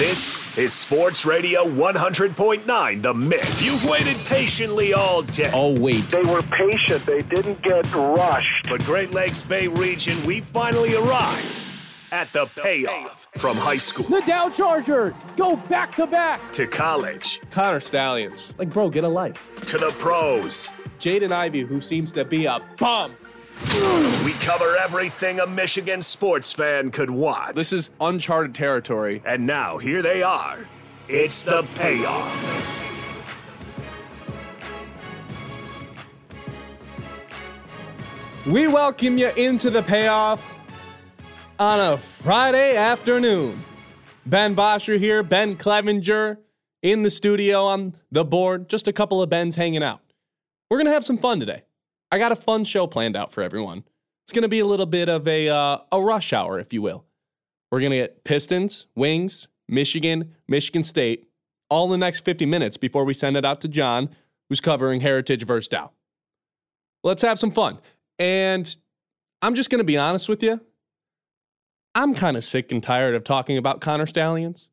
This is Sports Radio 100.9 The Mix. You've waited patiently all day. Oh, wait. They were patient. They didn't get rushed. But Great Lakes Bay region, we finally arrived at the payoff. From high school The Dow Chargers go back to back. to college Connor Stalions. Like, bro, get a life. to the pros, Jaden Ivey, who seems to be a bum. We cover everything a Michigan sports fan could want. This is uncharted territory. And now here they are. It's the payoff. We welcome you into the payoff on a Friday afternoon. Ben Bosher here, Ben Clevenger in the studio on the board. Just a couple of Bens hanging out. We're going to have some fun today. I got a fun show planned out for everyone. It's going to be a little bit of a, uh, a rush hour, if you will. We're going to get Pistons, Wings, Michigan, Michigan State, all in the next 50 minutes before we send it out to John, who's covering Heritage versus Dow. Let's have some fun. And I'm just going to be honest with you. I'm kind of sick and tired of talking about Connor Stalions.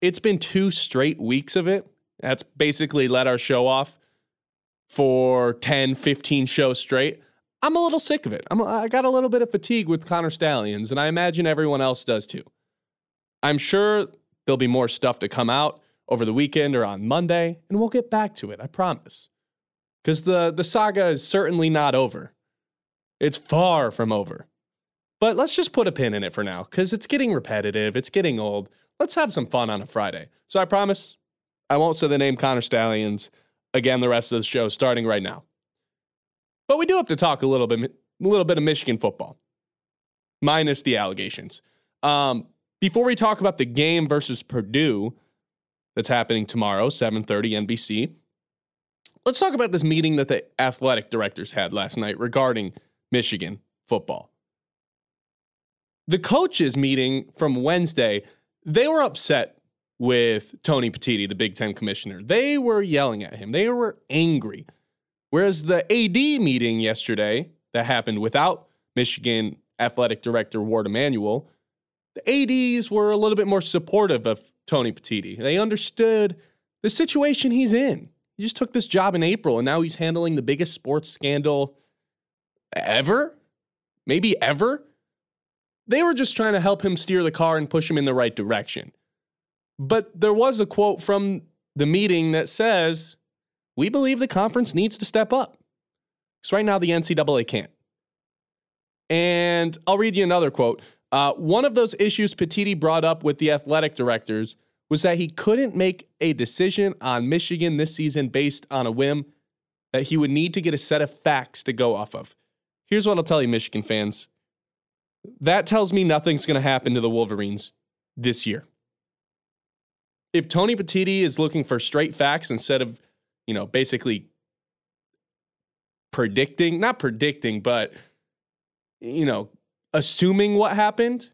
It's been two straight weeks of it. That's basically let our show off for 10, 15 shows straight. I'm a little sick of it. I'm, I got a little bit of fatigue with Connor Stalions, and I imagine everyone else does too. I'm sure there'll be more stuff to come out over the weekend or on Monday, and we'll get back to it, I promise. Because the, the saga is certainly not over. It's far from over. But let's just put a pin in it for now, because it's getting repetitive, it's getting old. Let's have some fun on a Friday. So I promise I won't say the name Connor Stalions again the rest of the show starting right now. But we do have to talk a little bit a little bit of Michigan football. Minus the allegations. Um, before we talk about the game versus Purdue that's happening tomorrow, 7:30 NBC, let's talk about this meeting that the athletic directors had last night regarding Michigan football. The coaches meeting from Wednesday, they were upset with Tony Petitti, the Big Ten commissioner. They were yelling at him. They were angry. Whereas the AD meeting yesterday that happened without Michigan athletic director Warde Manuel, the ADs were a little bit more supportive of Tony Petitti. They understood the situation he's in. He just took this job in April and now he's handling the biggest sports scandal ever, maybe ever. They were just trying to help him steer the car and push him in the right direction. But there was a quote from the meeting that says, We believe the conference needs to step up. Because right now the NCAA can't. And I'll read you another quote. Uh, one of those issues Petitti brought up with the athletic directors was that he couldn't make a decision on Michigan this season based on a whim, that he would need to get a set of facts to go off of. Here's what I'll tell you, Michigan fans. That tells me nothing's going to happen to the Wolverines this year. If Tony Petitti is looking for straight facts instead of, you know, basically predicting, not predicting, but, you know, assuming what happened,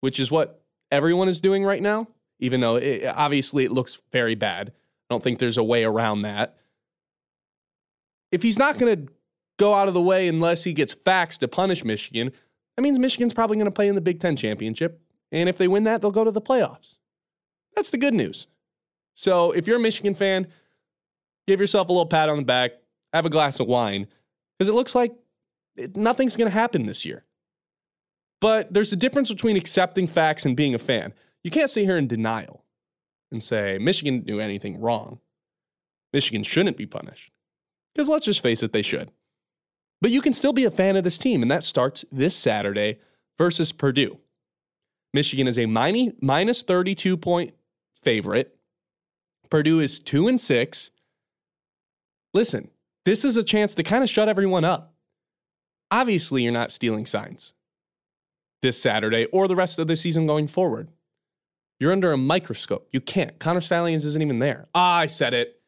which is what everyone is doing right now, even though it, obviously it looks very bad. I don't think there's a way around that. If he's not going to go out of the way unless he gets facts to punish Michigan, that means Michigan's probably going to play in the Big Ten championship. And if they win that, they'll go to the playoffs. That's the good news. So if you're a Michigan fan, give yourself a little pat on the back, have a glass of wine, because it looks like nothing's going to happen this year. But there's a difference between accepting facts and being a fan. You can't sit here in denial and say Michigan didn't do anything wrong. Michigan shouldn't be punished. Because let's just face it, they should. But you can still be a fan of this team, and that starts this Saturday versus Purdue. Michigan is a minus 32 point favorite. Purdue is 2 and 6. Listen, this is a chance to kind of shut everyone up. Obviously, you're not stealing signs this Saturday or the rest of the season going forward. You're under a microscope. You can't. Connor Stalions isn't even there. Ah, I said it.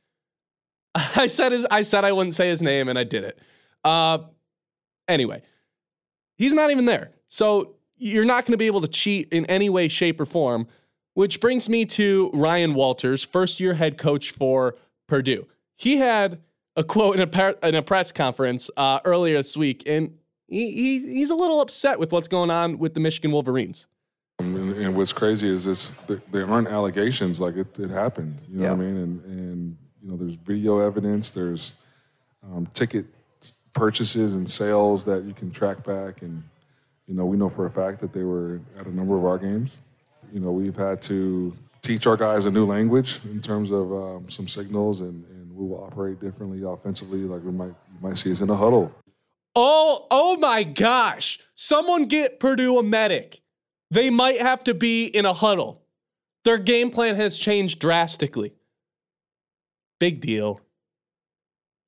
I said his, I said I wouldn't say his name and I did it. Uh, anyway, he's not even there. So you're not going to be able to cheat in any way, shape, or form. Which brings me to Ryan Walters, first year head coach for Purdue. He had a quote in a, par- in a press conference uh, earlier this week, and he, he, he's a little upset with what's going on with the Michigan Wolverines. I'm and what's crazy is this: there aren't allegations. Like it, it happened. You know Yeah. what I mean? And and you know, there's video evidence. There's um, ticket purchases and sales that you can track back. And you know, we know for a fact that they were at a number of our games. You know, we've had to teach our guys a new language in terms of um, some signals, and, and we will operate differently offensively. Like we might you might see us in a huddle. Oh, oh my gosh. Someone get Purdue a medic. They might have to be in a huddle. Their game plan has changed drastically. Big deal.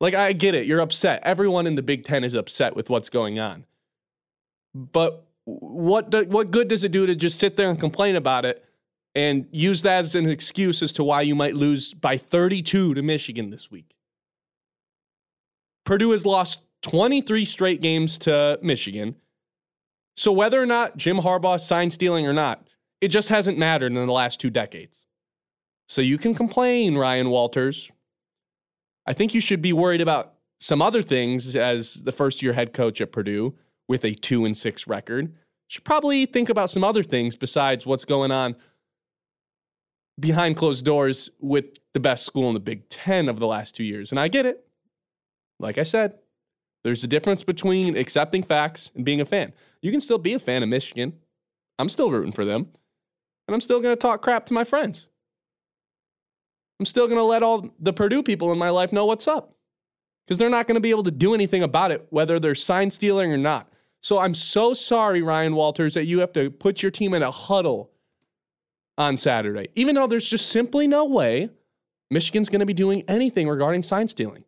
Like, I get it. You're upset. Everyone in the Big Ten is upset with what's going on. But what, do, what good does it do to just sit there and complain about it and use that as an excuse as to why you might lose by 32 to Michigan this week? Purdue has lost 23 straight games to Michigan. So whether or not Jim Harbaugh signed stealing or not, it just hasn't mattered in the last two decades. So you can complain, Ryan Walters. I think you should be worried about some other things as the first year head coach at Purdue with a 2 and 6 record. Should probably think about some other things besides what's going on behind closed doors with the best school in the Big 10 of the last 2 years. And I get it. Like I said, there's a difference between accepting facts and being a fan. You can still be a fan of Michigan. I'm still rooting for them. And I'm still going to talk crap to my friends. I'm still going to let all the Purdue people in my life know what's up because they're not going to be able to do anything about it, whether they're sign stealing or not. So I'm so sorry, Ryan Walters, that you have to put your team in a huddle on Saturday, even though there's just simply no way Michigan's going to be doing anything regarding sign stealing.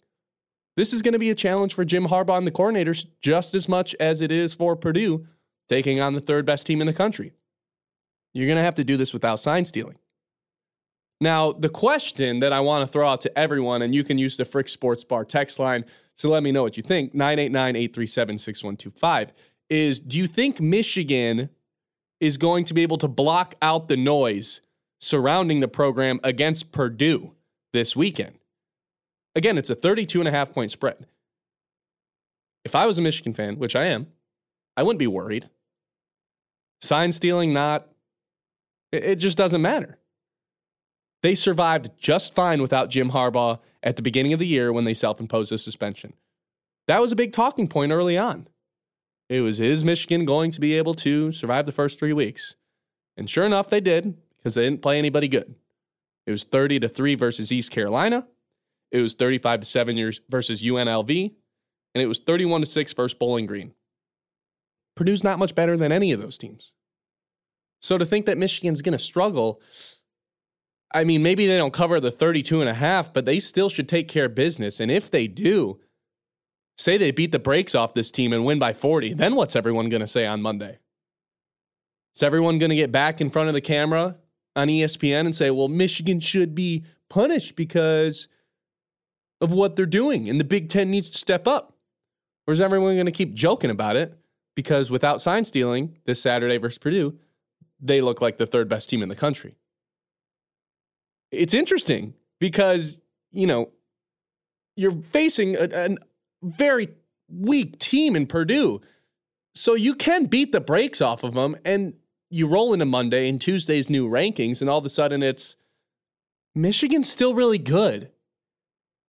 This is going to be a challenge for Jim Harbaugh and the coordinators just as much as it is for Purdue taking on the third best team in the country. You're going to have to do this without sign stealing. Now, the question that I want to throw out to everyone, and you can use the Frick Sports Bar text line to let me know what you think 989 837 6125 is do you think Michigan is going to be able to block out the noise surrounding the program against Purdue this weekend? Again, it's a 32 and a half point spread. If I was a Michigan fan, which I am, I wouldn't be worried. Sign stealing, not, it, it just doesn't matter. They survived just fine without Jim Harbaugh at the beginning of the year when they self imposed a suspension. That was a big talking point early on. It was is Michigan going to be able to survive the first three weeks? And sure enough, they did because they didn't play anybody good. It was 30 to 3 versus East Carolina. It was 35 to 7 years versus UNLV. And it was 31 to 6 versus Bowling Green. Purdue's not much better than any of those teams. So to think that Michigan's going to struggle, I mean, maybe they don't cover the 32 and a half, but they still should take care of business. And if they do, say they beat the brakes off this team and win by 40, then what's everyone going to say on Monday? Is everyone going to get back in front of the camera on ESPN and say, well, Michigan should be punished because of what they're doing and the Big Ten needs to step up? Or is everyone going to keep joking about it because without sign stealing this Saturday versus Purdue, they look like the third best team in the country? It's interesting because, you know, you're facing a, a very weak team in Purdue. So you can beat the brakes off of them and you roll into Monday and Tuesday's new rankings, and all of a sudden it's Michigan's still really good.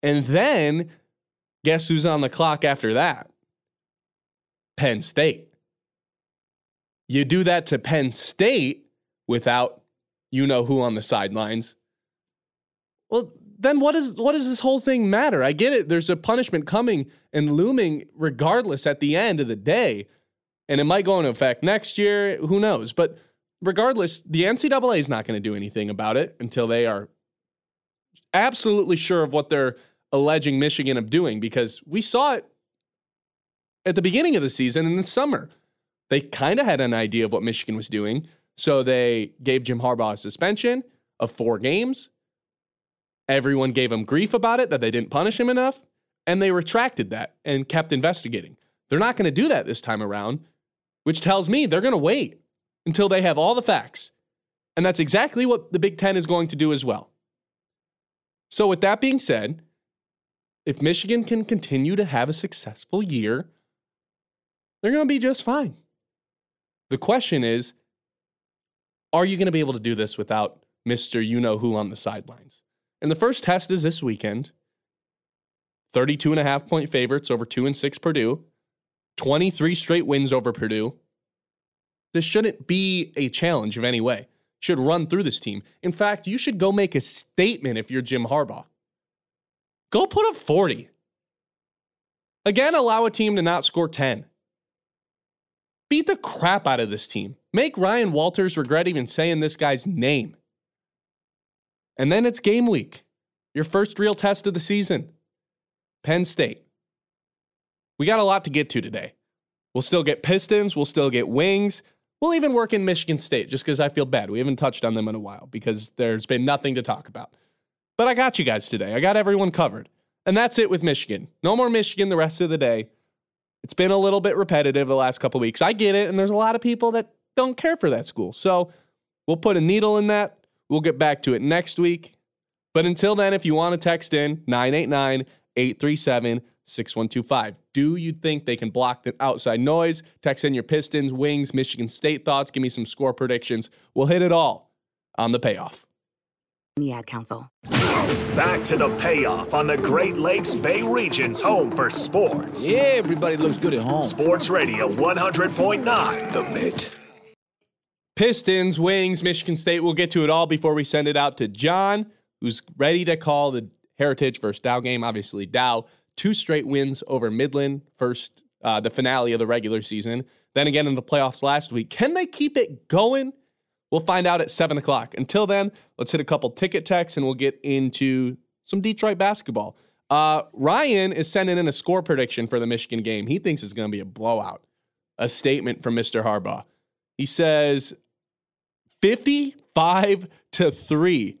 And then guess who's on the clock after that? Penn State. You do that to Penn State without you know who on the sidelines. Well, then what is what does this whole thing matter? I get it. There's a punishment coming and looming regardless at the end of the day. And it might go into effect next year. Who knows? But regardless, the NCAA is not going to do anything about it until they are absolutely sure of what they're alleging Michigan of doing because we saw it at the beginning of the season in the summer. They kind of had an idea of what Michigan was doing. So they gave Jim Harbaugh a suspension of four games. Everyone gave him grief about it, that they didn't punish him enough. And they retracted that and kept investigating. They're not going to do that this time around, which tells me they're going to wait until they have all the facts. And that's exactly what the Big Ten is going to do as well. So, with that being said, if Michigan can continue to have a successful year, they're going to be just fine. The question is are you going to be able to do this without Mr. You Know Who on the sidelines? And the first test is this weekend 32 and a half point favorites over 2 and 6 Purdue, 23 straight wins over Purdue. This shouldn't be a challenge of any way. Should run through this team. In fact, you should go make a statement if you're Jim Harbaugh. Go put up 40. Again, allow a team to not score 10. Beat the crap out of this team. Make Ryan Walters regret even saying this guy's name. And then it's game week, your first real test of the season. Penn State. We got a lot to get to today. We'll still get Pistons, we'll still get Wings. We'll even work in Michigan State just because I feel bad. We haven't touched on them in a while because there's been nothing to talk about. But I got you guys today. I got everyone covered. And that's it with Michigan. No more Michigan the rest of the day. It's been a little bit repetitive the last couple weeks. I get it. And there's a lot of people that don't care for that school. So we'll put a needle in that. We'll get back to it next week. But until then, if you want to text in 989 837 6125. Do you think they can block the outside noise? Text in your Pistons, Wings, Michigan State thoughts. Give me some score predictions. We'll hit it all on the payoff. The Ad Council. Back to the payoff on the Great Lakes Bay region's home for sports. Yeah, everybody looks good at home. Sports Radio 100.9 The Mix. Pistons, Wings, Michigan State. We'll get to it all before we send it out to John, who's ready to call the Heritage versus Dow game. Obviously, Dow two straight wins over Midland, first uh, the finale of the regular season. Then again in the playoffs last week. Can they keep it going? We'll find out at seven o'clock. Until then, let's hit a couple ticket texts and we'll get into some Detroit basketball. Uh, Ryan is sending in a score prediction for the Michigan game. He thinks it's going to be a blowout. A statement from Mr. Harbaugh. He says 55 to 3.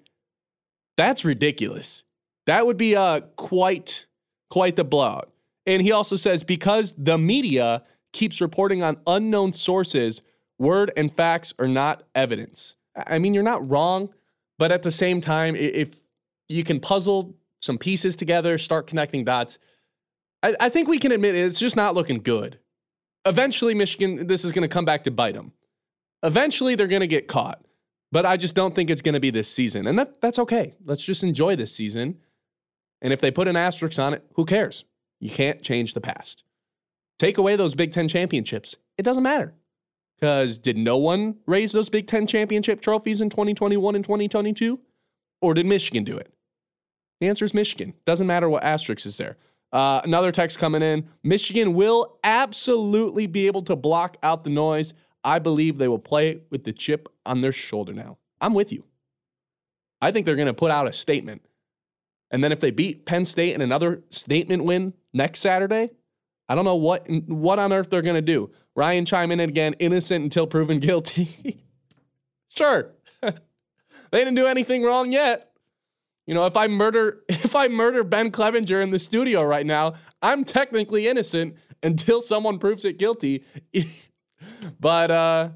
That's ridiculous. That would be uh, quite quite the blowout. And he also says because the media keeps reporting on unknown sources, word and facts are not evidence. I mean, you're not wrong, but at the same time, if you can puzzle some pieces together, start connecting dots, I, I think we can admit it's just not looking good. Eventually, Michigan, this is going to come back to bite them. Eventually, they're going to get caught, but I just don't think it's going to be this season. And that, that's okay. Let's just enjoy this season. And if they put an asterisk on it, who cares? You can't change the past. Take away those Big Ten championships, it doesn't matter. Because did no one raise those Big Ten championship trophies in 2021 and 2022? Or did Michigan do it? The answer is Michigan. Doesn't matter what asterisk is there. Uh, another text coming in Michigan will absolutely be able to block out the noise. I believe they will play with the chip on their shoulder now. I'm with you. I think they're going to put out a statement and then if they beat Penn State in another statement win next Saturday, I don't know what what on earth they're going to do. Ryan chime in again, innocent until proven guilty. sure. they didn't do anything wrong yet. You know, if I murder if I murder Ben Clevenger in the studio right now, I'm technically innocent until someone proves it guilty. But uh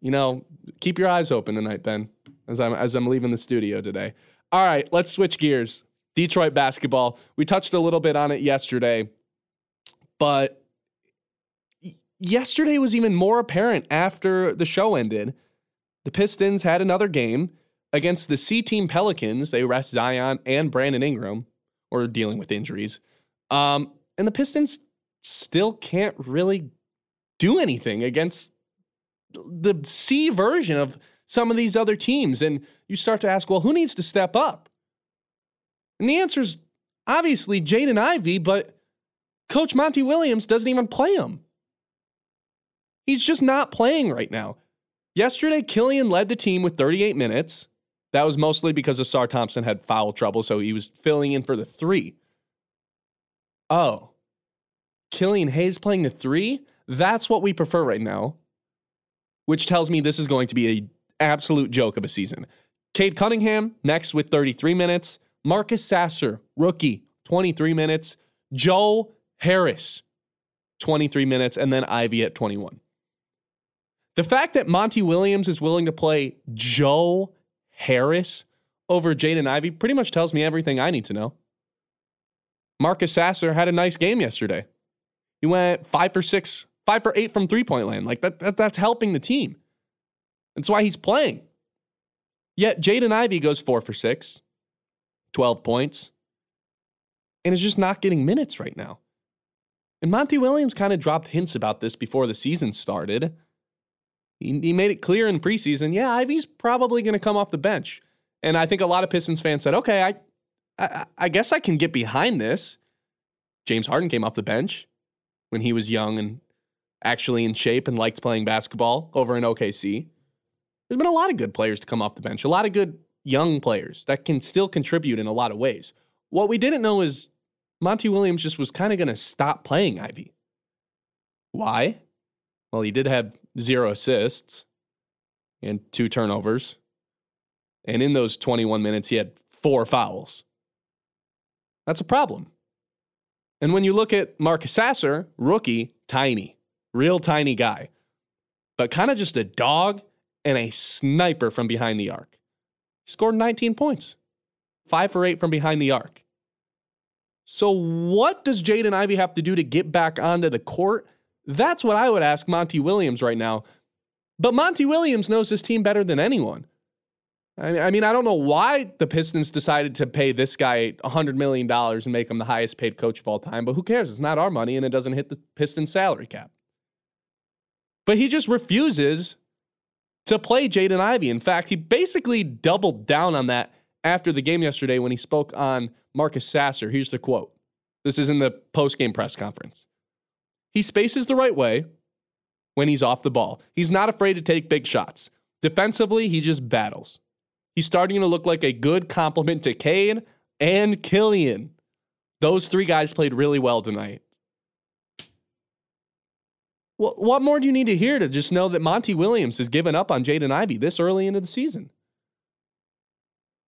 you know, keep your eyes open tonight, Ben, as I'm as I'm leaving the studio today. All right, let's switch gears. Detroit basketball. We touched a little bit on it yesterday, but yesterday was even more apparent after the show ended. The Pistons had another game against the C Team Pelicans. They rest Zion and Brandon Ingram, or dealing with injuries. Um, and the Pistons still can't really do anything against the C version of some of these other teams. And you start to ask, well, who needs to step up? And the answer is obviously Jaden Ivey, but Coach Monty Williams doesn't even play him. He's just not playing right now. Yesterday, Killian led the team with 38 minutes. That was mostly because Ausar Thompson had foul trouble, so he was filling in for the three. Oh, Killian Hayes playing the three? That's what we prefer right now, which tells me this is going to be a absolute joke of a season. Cade Cunningham next with 33 minutes. Marcus Sasser, rookie, 23 minutes. Joe Harris, 23 minutes. And then Ivey at 21. The fact that Monty Williams is willing to play Joe Harris over Jaden Ivey pretty much tells me everything I need to know. Marcus Sasser had a nice game yesterday. He went five for six, five for eight from three point land. Like that, that that's helping the team. That's why he's playing. Yet Jaden Ivey goes four for six, 12 points, and is just not getting minutes right now. And Monty Williams kind of dropped hints about this before the season started. He, he made it clear in preseason, yeah, Ivey's probably going to come off the bench. And I think a lot of Pistons fans said, okay, I, I, I guess I can get behind this. James Harden came off the bench when he was young and actually in shape and liked playing basketball over in OKC. There's been a lot of good players to come off the bench, a lot of good young players that can still contribute in a lot of ways. What we didn't know is Monty Williams just was kind of going to stop playing Ivey. Why? Well, he did have zero assists and two turnovers. And in those 21 minutes, he had four fouls. That's a problem. And when you look at Marcus Sasser, rookie, tiny, real tiny guy, but kind of just a dog and a sniper from behind the arc. He scored 19 points, five for eight from behind the arc. So, what does Jaden Ivey have to do to get back onto the court? That's what I would ask Monty Williams right now. But Monty Williams knows his team better than anyone. I mean, I don't know why the Pistons decided to pay this guy $100 million and make him the highest paid coach of all time, but who cares? It's not our money and it doesn't hit the Pistons salary cap. But he just refuses to play Jaden Ivey. In fact, he basically doubled down on that after the game yesterday when he spoke on Marcus Sasser. Here's the quote. This is in the post-game press conference. He spaces the right way when he's off the ball. He's not afraid to take big shots. Defensively, he just battles. He's starting to look like a good complement to Cade and Killian. Those three guys played really well tonight. What more do you need to hear to just know that Monty Williams has given up on Jaden Ivey this early into the season?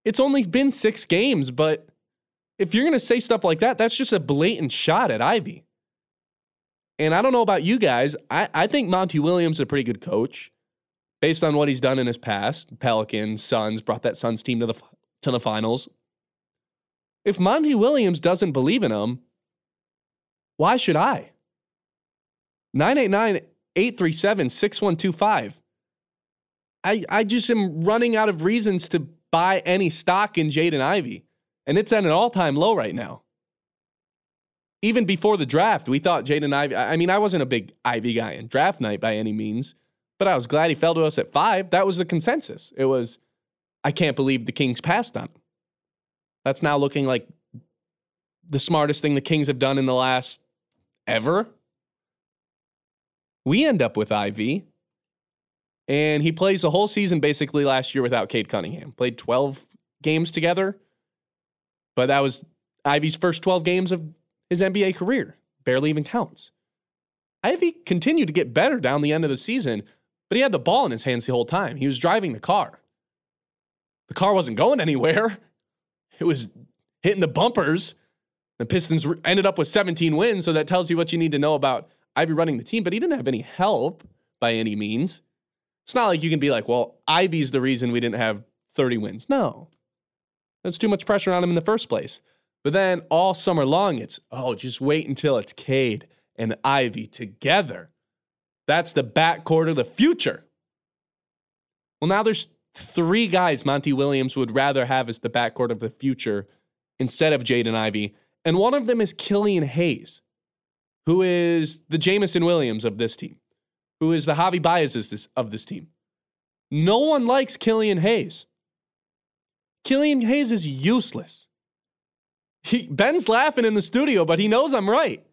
It's only been six games, but if you're going to say stuff like that, that's just a blatant shot at Ivey. And I don't know about you guys. I, I think Monty Williams is a pretty good coach based on what he's done in his past. Pelicans, Suns, brought that Suns team to the, to the finals. If Monty Williams doesn't believe in him, why should I? 989 837 6125. I, I just am running out of reasons to buy any stock in Jaden Ivey, and it's at an all time low right now. Even before the draft, we thought Jaden Ivey. I mean, I wasn't a big Ivey guy in draft night by any means, but I was glad he fell to us at five. That was the consensus. It was, I can't believe the Kings passed on him. That's now looking like the smartest thing the Kings have done in the last ever. We end up with Ivey, and he plays the whole season basically last year without Cade Cunningham. Played 12 games together but that was Ivey's first 12 games of his NBA career. Barely even counts. Ivey continued to get better down the end of the season, but he had the ball in his hands the whole time. He was driving the car. The car wasn't going anywhere. It was hitting the bumpers. The Pistons ended up with 17 wins, so that tells you what you need to know about Ivey running the team, but he didn't have any help by any means. It's not like you can be like, well, Ivey's the reason we didn't have 30 wins. No. That's too much pressure on him in the first place. But then all summer long, it's, oh, just wait until it's Cade and Ivey together. That's the backcourt of the future. Well, now there's three guys Monty Williams would rather have as the backcourt of the future instead of Jaden Ivey, And one of them is Killian Hayes, who is the Jameson Williams of this team, who is the Javy Baez of this team. No one likes Killian Hayes. Killian Hayes is useless. He, Ben's laughing in the studio, but he knows I'm right.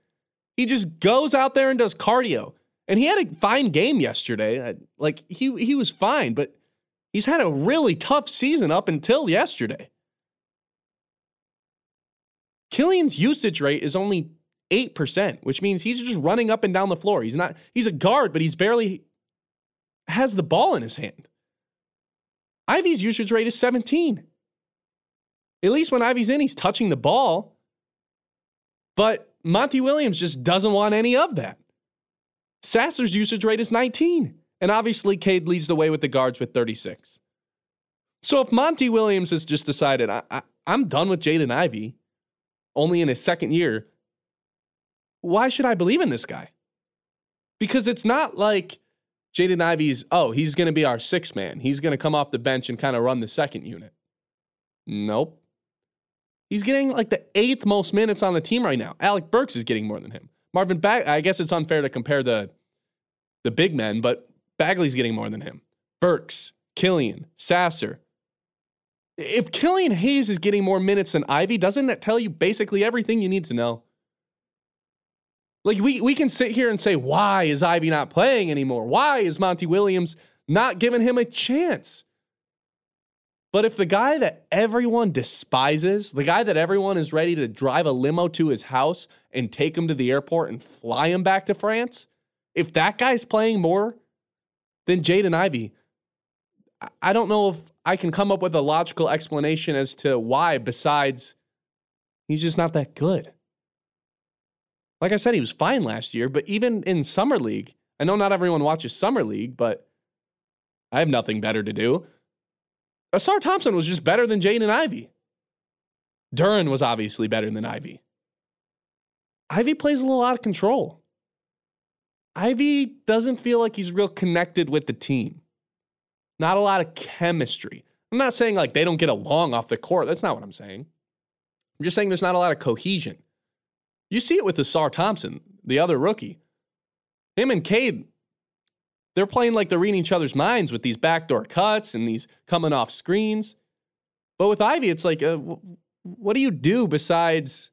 He just goes out there and does cardio. And he had a fine game yesterday. Uh, like he he was fine, but he's had a really tough season up until yesterday. Killian's usage rate is only 8%, which means he's just running up and down the floor. He's not he's a guard, but he's barely has the ball in his hand. Ivey's usage rate is 17. At least when Ivey's in, he's touching the ball. But Monty Williams just doesn't want any of that. Sasser's usage rate is 19. And obviously, Cade leads the way with the guards with 36. So if Monty Williams has just decided, I, I, I'm done with Jaden Ivey, only in his second year, why should I believe in this guy? Because it's not like Jaden Ivey's, oh, he's going to be our sixth man. He's going to come off the bench and kind of run the second unit. Nope. He's getting like the eighth most minutes on the team right now. Alec Burks is getting more than him. Marvin Bag, I guess it's unfair to compare the the big men, but Bagley's getting more than him. Burks, Killian, Sasser. If Killian Hayes is getting more minutes than Ivey, doesn't that tell you basically everything you need to know? Like we we can sit here and say, why is Ivey not playing anymore? Why is Monty Williams not giving him a chance? But if the guy that everyone despises, the guy that everyone is ready to drive a limo to his house and take him to the airport and fly him back to France, if that guy's playing more than Jaden Ivey, I don't know if I can come up with a logical explanation as to why, besides he's just not that good. Like I said, he was fine last year, but even in Summer League, I know not everyone watches Summer League, but I have nothing better to do. Ausar Thompson was just better than Jaden Ivey. Duren was obviously better than Ivey. Ivey plays a little out of control. Ivey doesn't feel like he's real connected with the team. Not a lot of chemistry. I'm not saying like they don't get along off the court. That's not what I'm saying. I'm just saying there's not a lot of cohesion. You see it with Ausar Thompson, the other rookie. Him and Cade, they're playing like they're reading each other's minds with these backdoor cuts and these coming off screens. But with Ivey, it's like, uh, what do you do besides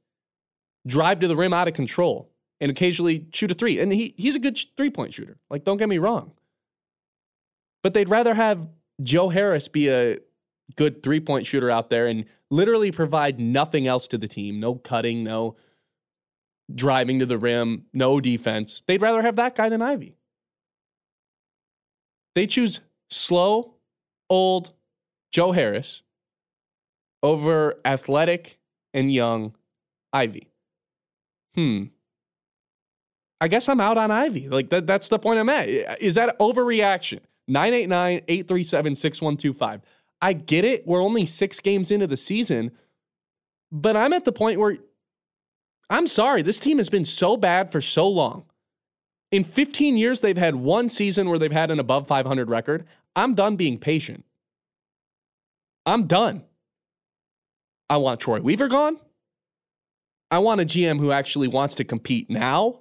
drive to the rim out of control and occasionally shoot a three? And he, he's a good three point shooter. Like, don't get me wrong. But they'd rather have Joe Harris be a good three point shooter out there and literally provide nothing else to the team no cutting, no driving to the rim, no defense. They'd rather have that guy than Ivey. They choose slow, old Joe Harris over athletic and young Ivey. Hmm. I guess I'm out on Ivey. Like that, that's the point I'm at. Is that overreaction? 989 837 6125. I get it. We're only six games into the season, but I'm at the point where I'm sorry, this team has been so bad for so long. In 15 years, they've had one season where they've had an above 500 record. I'm done being patient. I'm done. I want Troy Weaver gone. I want a GM who actually wants to compete now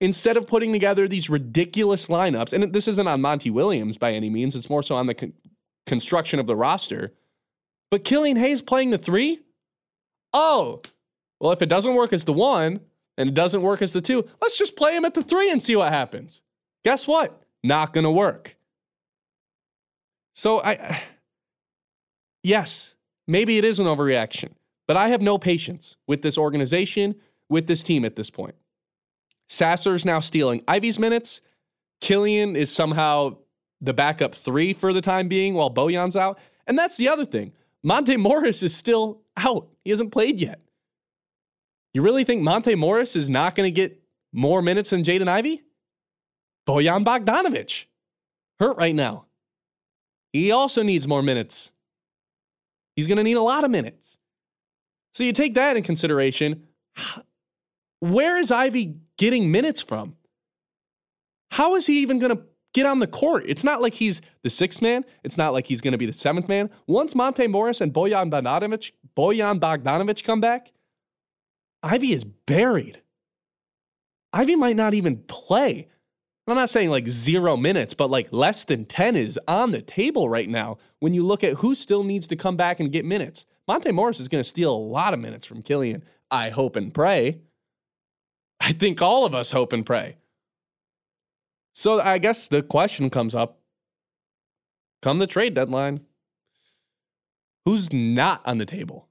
instead of putting together these ridiculous lineups. And this isn't on Monty Williams by any means, it's more so on the con- construction of the roster. But Killian Hayes playing the three? Oh, well, if it doesn't work as the one and it doesn't work as the two, let's just play him at the three and see what happens. Guess what? Not going to work. So I, yes, maybe it is an overreaction, but I have no patience with this organization, with this team at this point. Sasser's now stealing Ivey's minutes. Killian is somehow the backup three for the time being while Bojan's out. And that's the other thing. Monte Morris is still out. He hasn't played yet. You really think Monte Morris is not going to get more minutes than Jaden Ivey? Bojan Bogdanovic, hurt right now. He also needs more minutes. He's going to need a lot of minutes. So you take that in consideration. Where is Ivey getting minutes from? How is he even going to get on the court? It's not like he's the sixth man. It's not like he's going to be the seventh man. Once Monte Morris and Bojan Bogdanovic, Bojan Bogdanovic come back, Ivey is buried. Ivey might not even play. I'm not saying like zero minutes, but like less than 10 is on the table right now when you look at who still needs to come back and get minutes. Monte Morris is going to steal a lot of minutes from Killian. I hope and pray. I think all of us hope and pray. So I guess the question comes up come the trade deadline, who's not on the table?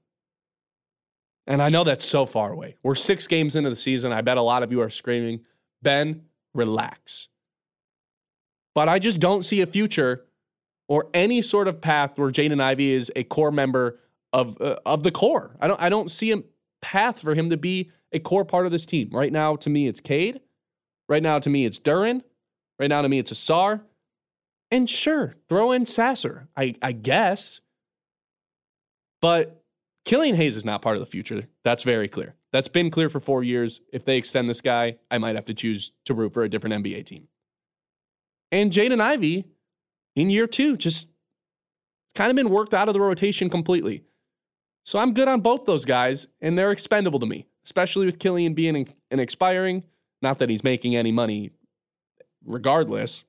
And I know that's so far away. We're six games into the season. I bet a lot of you are screaming, Ben, relax. But I just don't see a future or any sort of path where Jaden Ivey is a core member of uh, of the core. I don't I don't see a path for him to be a core part of this team. Right now, to me, it's Cade. Right now, to me, it's Duren. Right now, to me, it's Ausar. And sure, throw in Sasser, I, I guess. But Killian Hayes is not part of the future. That's very clear. That's been clear for four years. If they extend this guy, I might have to choose to root for a different NBA team. And Jaden Ivey in year two just kind of been worked out of the rotation completely. So I'm good on both those guys, and they're expendable to me, especially with Killian being an expiring. Not that he's making any money regardless,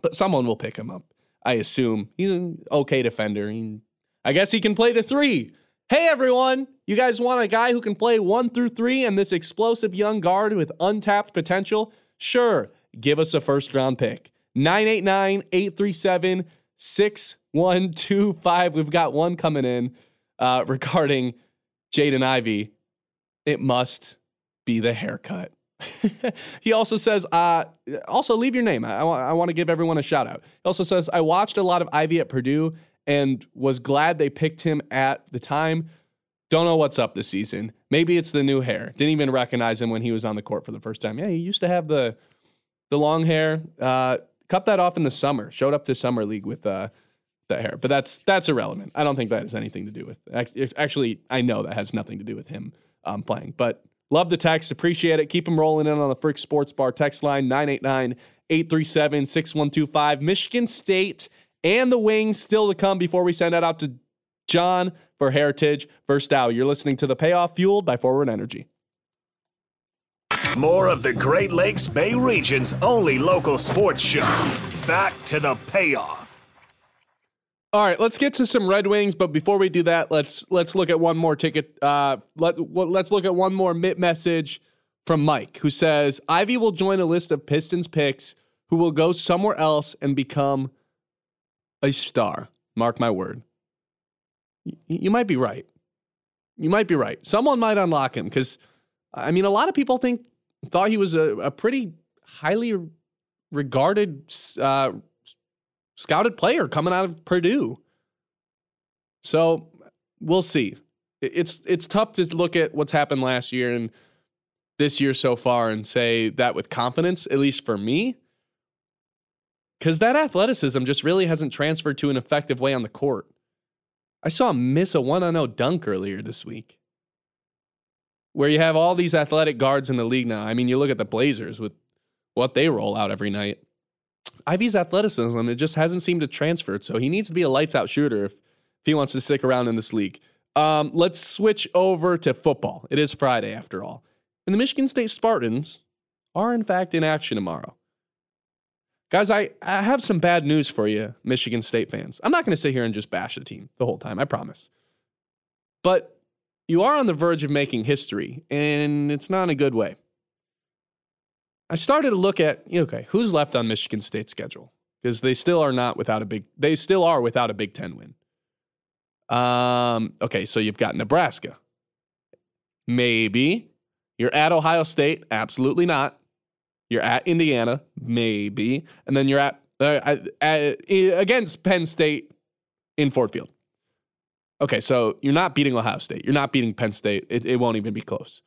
but someone will pick him up. I assume he's an okay defender. He, I guess he can play the three. Hey everyone, you guys want a guy who can play one through three and this explosive young guard with untapped potential? Sure, give us a first round pick. 989 837 6125. We've got one coming in uh, regarding Jaden Ivey. It must be the haircut. he also says, uh, also leave your name. I, I want to give everyone a shout out. He also says, I watched a lot of Ivey at Purdue and was glad they picked him at the time. Don't know what's up this season. Maybe it's the new hair. Didn't even recognize him when he was on the court for the first time. Yeah, he used to have the the long hair. Uh, cut that off in the summer. Showed up to summer league with uh, that hair, but that's that's irrelevant. I don't think that has anything to do with. Actually, I know that has nothing to do with him um, playing. But love the text, appreciate it. Keep them rolling in on the Frick Sports Bar text line 989 837 6125. Michigan State and the Wings still to come before we send that out to John for Heritage versus Dow. You're listening to the Payoff Fueled by Forward Energy. More of the Great Lakes Bay region's only local sports show. Back to the payoff. All right, let's get to some Red Wings, but before we do that, let's let's look at one more ticket. Uh, let let's look at one more message from Mike, who says Ivey will join a list of Pistons picks who will go somewhere else and become a star. Mark my word. Y- you might be right. You might be right. Someone might unlock him because, I mean, a lot of people think thought he was a, a pretty highly regarded uh, scouted player coming out of Purdue. So we'll see. It's it's tough to look at what's happened last year and this year so far and say that with confidence, at least for me. Because that athleticism just really hasn't transferred to an effective way on the court. I saw him miss a 1 0 dunk earlier this week. Where you have all these athletic guards in the league now. I mean, you look at the Blazers with what they roll out every night. Ivey's athleticism, it just hasn't seemed to transfer. So he needs to be a lights out shooter if, if he wants to stick around in this league. Um, let's switch over to football. It is Friday after all. And the Michigan State Spartans are, in fact, in action tomorrow. Guys, I, I have some bad news for you, Michigan State fans. I'm not going to sit here and just bash the team the whole time, I promise. But you are on the verge of making history, and it's not in a good way. I started to look at okay, who's left on Michigan State's schedule because they still are not without a big. They still are without a Big Ten win. Um. Okay, so you've got Nebraska. Maybe you're at Ohio State. Absolutely not. You're at Indiana. Maybe, and then you're at, uh, at against Penn State in Ford Field. Okay, so you're not beating Ohio State. You're not beating Penn State. It, it won't even be close.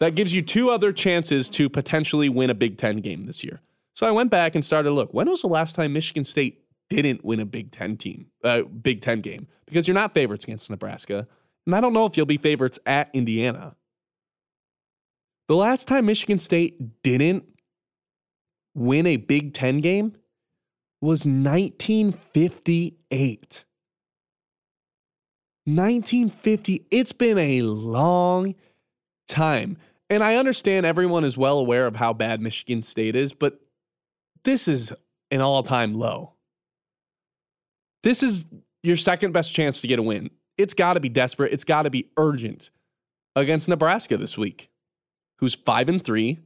That gives you two other chances to potentially win a Big Ten game this year. So I went back and started to look. When was the last time Michigan State didn't win a Big Ten team, uh, Big Ten game? Because you're not favorites against Nebraska, and I don't know if you'll be favorites at Indiana. The last time Michigan State didn't win a Big Ten game was 1958. 1950. It's been a long time. And I understand everyone is well aware of how bad Michigan State is, but this is an all time low. This is your second best chance to get a win. It's got to be desperate. It's got to be urgent against Nebraska this week, who's five and three.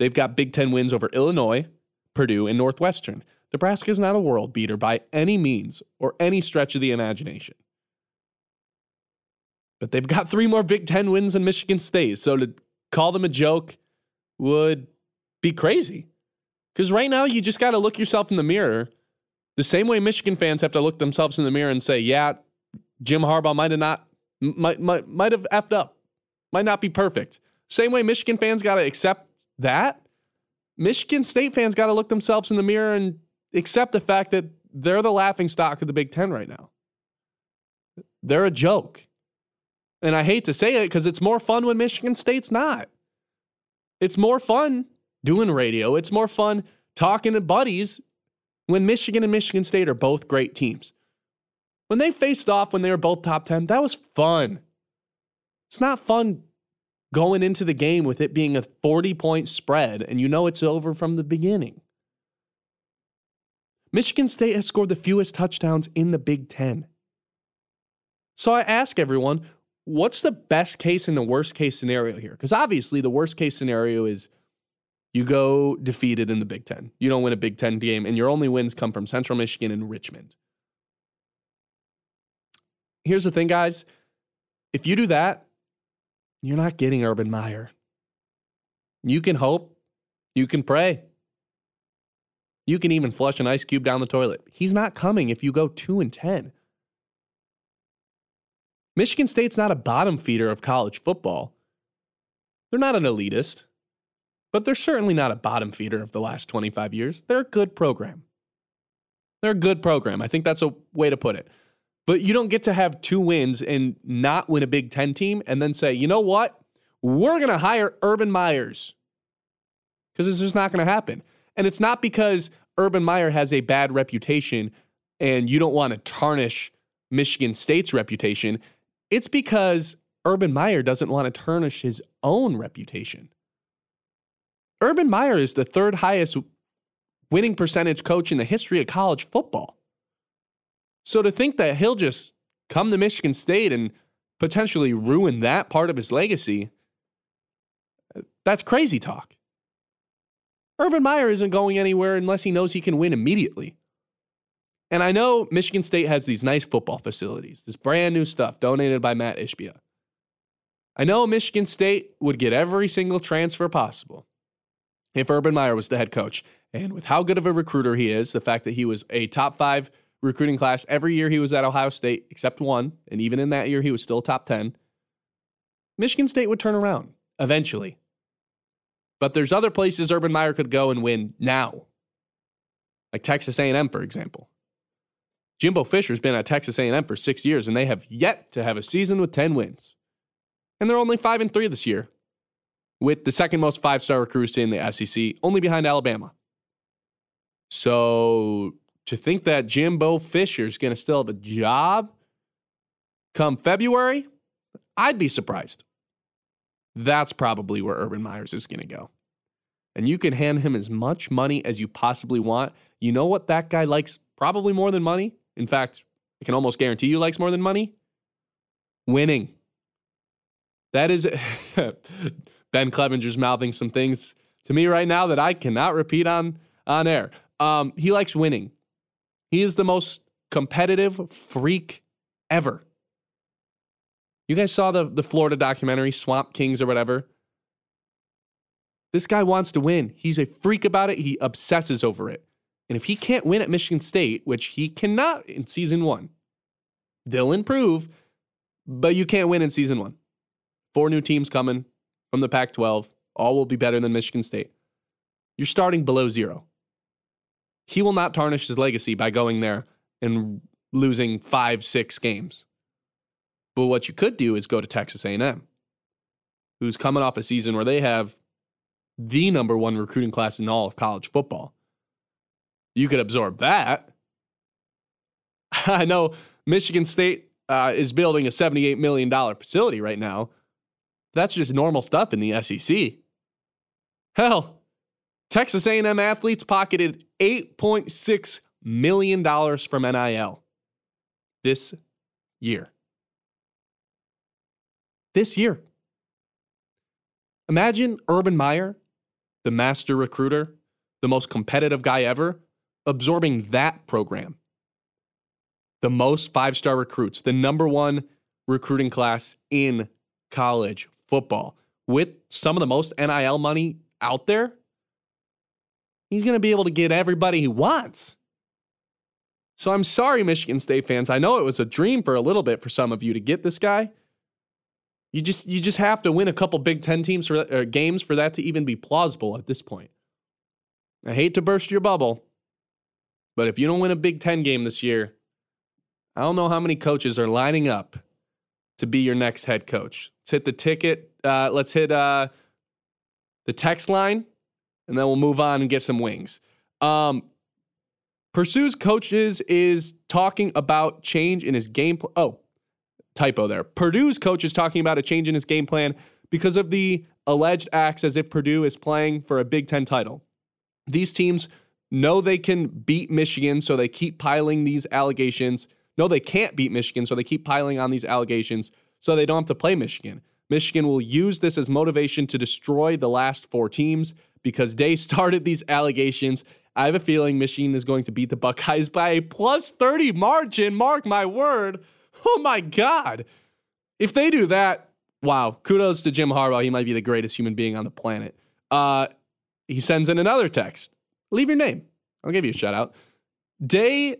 They've got Big Ten wins over Illinois, Purdue, and Northwestern. Nebraska is not a world beater by any means or any stretch of the imagination. But they've got three more Big Ten wins than Michigan State. So to call them a joke would be crazy. Because right now, you just got to look yourself in the mirror the same way Michigan fans have to look themselves in the mirror and say, yeah, Jim Harbaugh might have not, might, might, might have effed up, might not be perfect. Same way Michigan fans got to accept that. Michigan State fans got to look themselves in the mirror and accept the fact that they're the laughing stock of the Big Ten right now. They're a joke. And I hate to say it because it's more fun when Michigan State's not. It's more fun doing radio. It's more fun talking to buddies when Michigan and Michigan State are both great teams. When they faced off when they were both top 10, that was fun. It's not fun going into the game with it being a 40 point spread and you know it's over from the beginning. Michigan State has scored the fewest touchdowns in the Big Ten. So I ask everyone, what's the best case and the worst case scenario here? Because obviously, the worst case scenario is you go defeated in the Big Ten. You don't win a Big Ten game, and your only wins come from Central Michigan and Richmond. Here's the thing, guys. If you do that, you're not getting Urban Meyer. You can hope, you can pray, you can even flush an ice cube down the toilet. He's not coming if you go 2 and 10. Michigan State's not a bottom feeder of college football. They're not an elitist, but they're certainly not a bottom feeder of the last 25 years. They're a good program. They're a good program. I think that's a way to put it. But you don't get to have two wins and not win a Big Ten team and then say, you know what? We're going to hire Urban Meyers. Because it's just not going to happen. And it's not because Urban Meyer has a bad reputation and you don't want to tarnish Michigan State's reputation. It's because Urban Meyer doesn't want to tarnish his own reputation. Urban Meyer is the third highest winning percentage coach in the history of college football. So to think that he'll just come to Michigan State and potentially ruin that part of his legacy, that's crazy talk. Urban Meyer isn't going anywhere unless he knows he can win immediately. And I know Michigan State has these nice football facilities, this brand new stuff donated by Mat Ishbia. I know Michigan State would get every single transfer possible if Urban Meyer was the head coach. And with how good of a recruiter he is, the fact that he was a top five recruiting class every year he was at Ohio State, except one, and even in that year he was still top 10, Michigan State would turn around eventually. But there's other places Urban Meyer could go and win now, like Texas A&M, for example. Jimbo Fisher's been at Texas A&M for six years, and they have yet to have a season with 10 wins. And they're only 5 and 3 this year, with the second most five star recruits in the SEC, only behind Alabama. So to think that Jimbo Fisher's going to still have a job come February, I'd be surprised. That's probably where Urban Meyers is going to go. And you can hand him as much money as you possibly want. You know what that guy likes probably more than money? In fact, I can almost guarantee you likes more than money. Winning. That is Ben Clevenger's mouthing some things to me right now that I cannot repeat on on air. Um, he likes winning. He is the most competitive freak ever. You guys saw the, the Florida documentary, Swamp Kings or whatever? This guy wants to win. He's a freak about it. He obsesses over it. And if he can't win at Michigan State, which he cannot in season one, they'll improve, but you can't win in season one. Four new teams coming from the Pac 12. All will be better than Michigan State. You're starting below zero. He will not tarnish his legacy by going there and losing five, six games. But what you could do is go to Texas A&M, who's coming off a season where they have the number one recruiting class in all of college football. You could absorb that. I know Michigan State uh, is building a $78 million facility right now. That's just normal stuff in the SEC. Hell, Texas A&M athletes pocketed $8.6 million from NIL this year. This year. Imagine Urban Meyer, the master recruiter, the most competitive guy ever, absorbing that program. The most five star recruits, the number one recruiting class in college football, with some of the most NIL money out there. He's going to be able to get everybody he wants. So I'm sorry, Michigan State fans. I know it was a dream for a little bit for some of you to get this guy. You just you just have to win a couple Big Ten teams for uh, games for that to even be plausible at this point. I hate to burst your bubble, but if you don't win a Big Ten game this year, I don't know how many coaches are lining up to be your next head coach. Let's hit the ticket. Uh, let's hit uh, the text line, and then we'll move on and get some wings. Um, Pursue's coaches is talking about change in his game. Oh, typo there. Purdue's coach is talking about a change in his game plan because of the alleged acts as if Purdue is playing for a Big Ten title. These teams know they can beat Michigan, so they keep piling these allegations. No, they can't beat Michigan, so they keep piling on these allegations so they don't have to play Michigan. Michigan will use this as motivation to destroy the last four teams because they started these allegations. I have a feeling Michigan is going to beat the Buckeyes by a plus 30 margin. Mark my word. Oh my God. If they do that, wow, kudos to Jim Harbaugh. He might be the greatest human being on the planet. Uh, he sends in another text. Leave your name. I'll give you a shout out. Day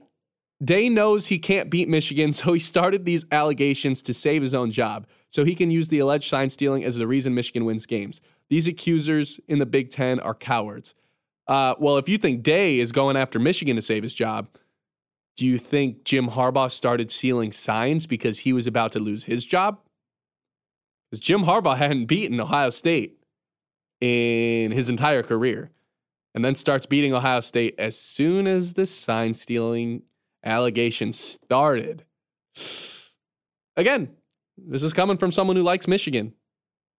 Day knows he can't beat Michigan, so he started these allegations to save his own job, so he can use the alleged sign stealing as the reason Michigan wins games. These accusers in the Big Ten are cowards. Uh, well, if you think Day is going after Michigan to save his job, do you think Jim Harbaugh started stealing signs because he was about to lose his job? Because Jim Harbaugh hadn't beaten Ohio State in his entire career and then starts beating Ohio State as soon as the sign stealing allegations started. Again, this is coming from someone who likes Michigan.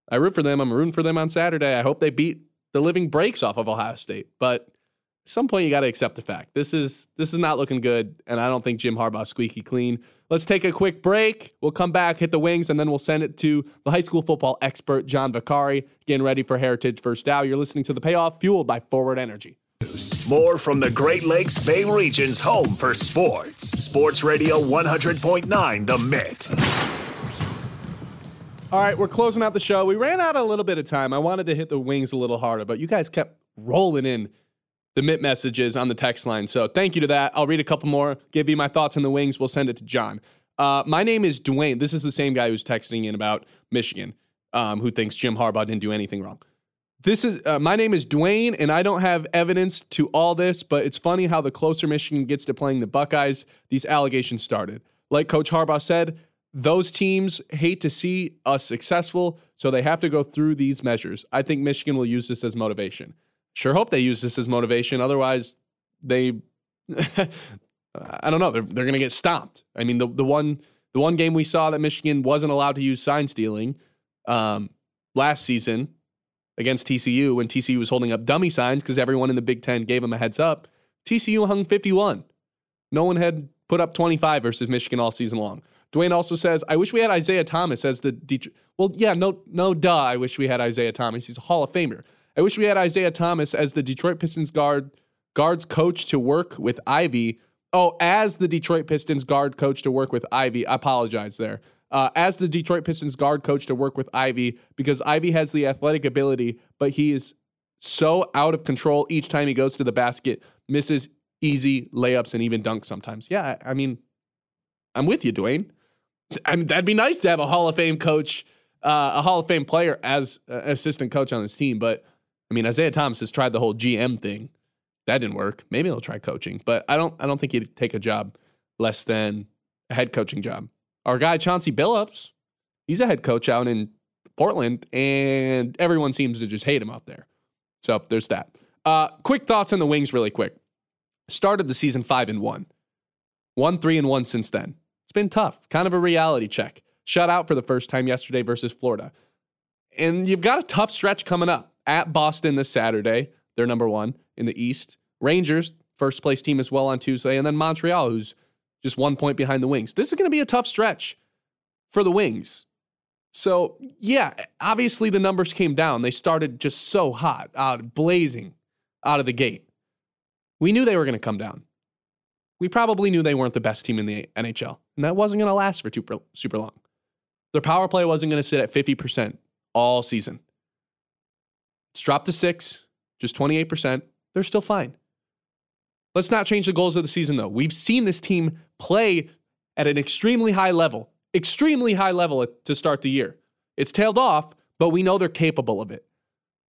I root for them. I'm rooting for them on Saturday. I hope they beat the living breaks off of Ohio State. But at some point, you got to accept the fact this is this is not looking good, and I don't think Jim Harbaugh squeaky clean. Let's take a quick break. We'll come back, hit the wings, and then we'll send it to the high school football expert John Vicari, getting ready for Heritage First Down. You're listening to the Payoff, fueled by Forward Energy. More from the Great Lakes Bay region's home for sports. Sports Radio 100.9 The Mitt. All right, we're closing out the show. We ran out a little bit of time. I wanted to hit the wings a little harder, but you guys kept rolling in the Mitt messages on the text line. So thank you to that. I'll read a couple more, give you my thoughts on the wings. We'll send it to John. Uh, my name is Dwayne. This is the same guy who's texting in about Michigan, um, who thinks Jim Harbaugh didn't do anything wrong. This is uh, my name is Dwayne, and I don't have evidence to all this, but it's funny how the closer Michigan gets to playing the Buckeyes, these allegations started. Like Coach Harbaugh said, those teams hate to see us successful, so they have to go through these measures. I think Michigan will use this as motivation. Sure hope they use this as motivation. Otherwise, they I don't know, they're they're gonna get stomped. I mean, the the one the one game we saw that Michigan wasn't allowed to use sign stealing um, last season against TCU when TCU was holding up dummy signs because everyone in the Big Ten gave them a heads up. TCU hung 51. No one had put up 25 versus Michigan all season long. Dwayne also says, "I wish we had Isiah Thomas as the Detroit." Well, yeah, no, no, duh. I wish we had Isiah Thomas. He's a Hall of Famer. I wish we had Isiah Thomas as the Detroit Pistons guard guards coach to work with Ivey. Oh, as the Detroit Pistons guard coach to work with Ivey. I apologize there. Uh, as the Detroit Pistons guard coach to work with Ivey because Ivey has the athletic ability, but he is so out of control each time he goes to the basket, misses easy layups and even dunks sometimes. Yeah, I mean, I'm with you, Dwayne. I mean, that'd be nice to have a Hall of Fame coach, uh, a Hall of Fame player as uh, assistant coach on this team. But I mean, Isiah Thomas has tried the whole GM thing. That didn't work. Maybe he'll try coaching, but I don't. I don't think he'd take a job less than a head coaching job. Our guy Chauncey Billups, he's a head coach out in Portland, and everyone seems to just hate him out there. So there's that. Uh, quick thoughts on the Wings, really quick. Started the season five and one, one three and one since then. It's been tough, kind of a reality check. Shut out for the first time yesterday versus Florida, and you've got a tough stretch coming up at Boston this Saturday. They're number one in the East. Rangers, first place team as well on Tuesday, and then Montreal, who's just one point behind the Wings. This is going to be a tough stretch for the Wings. So, yeah, obviously the numbers came down. They started just so hot, out blazing out of the gate. We knew they were going to come down. We probably knew they weren't the best team in the NHL, and that wasn't going to last for super, super long. Their power play wasn't going to sit at 50% all season. It's dropped to six, just 28%. They're still fine. Let's not change the goals of the season, though. We've seen this team play at an extremely high level, extremely high level to start the year. It's tailed off, but we know they're capable of it.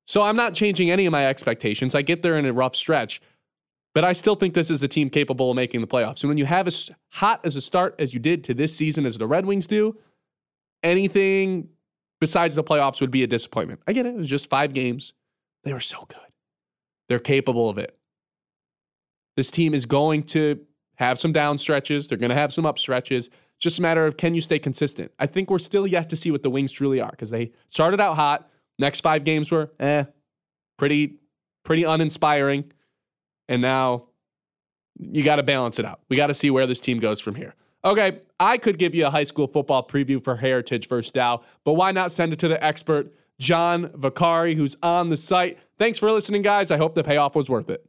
So I'm not changing any of my expectations. I get there in a rough stretch, but I still think this is a team capable of making the playoffs. And when you have as hot as a start as you did to this season as the Red Wings do, anything besides the playoffs would be a disappointment. I get it. It was just five games. They were so good. They're capable of it. This team is going to have some down stretches. They're going to have some up stretches. Just a matter of can you stay consistent? I think we're still yet to see what the Wings truly are because they started out hot. Next five games were eh, pretty, pretty uninspiring. And now you got to balance it out. We got to see where this team goes from here. Okay, I could give you a high school football preview for Heritage versus Dow, but why not send it to the expert, John Vicari, who's on the site? Thanks for listening, guys. I hope the payoff was worth it.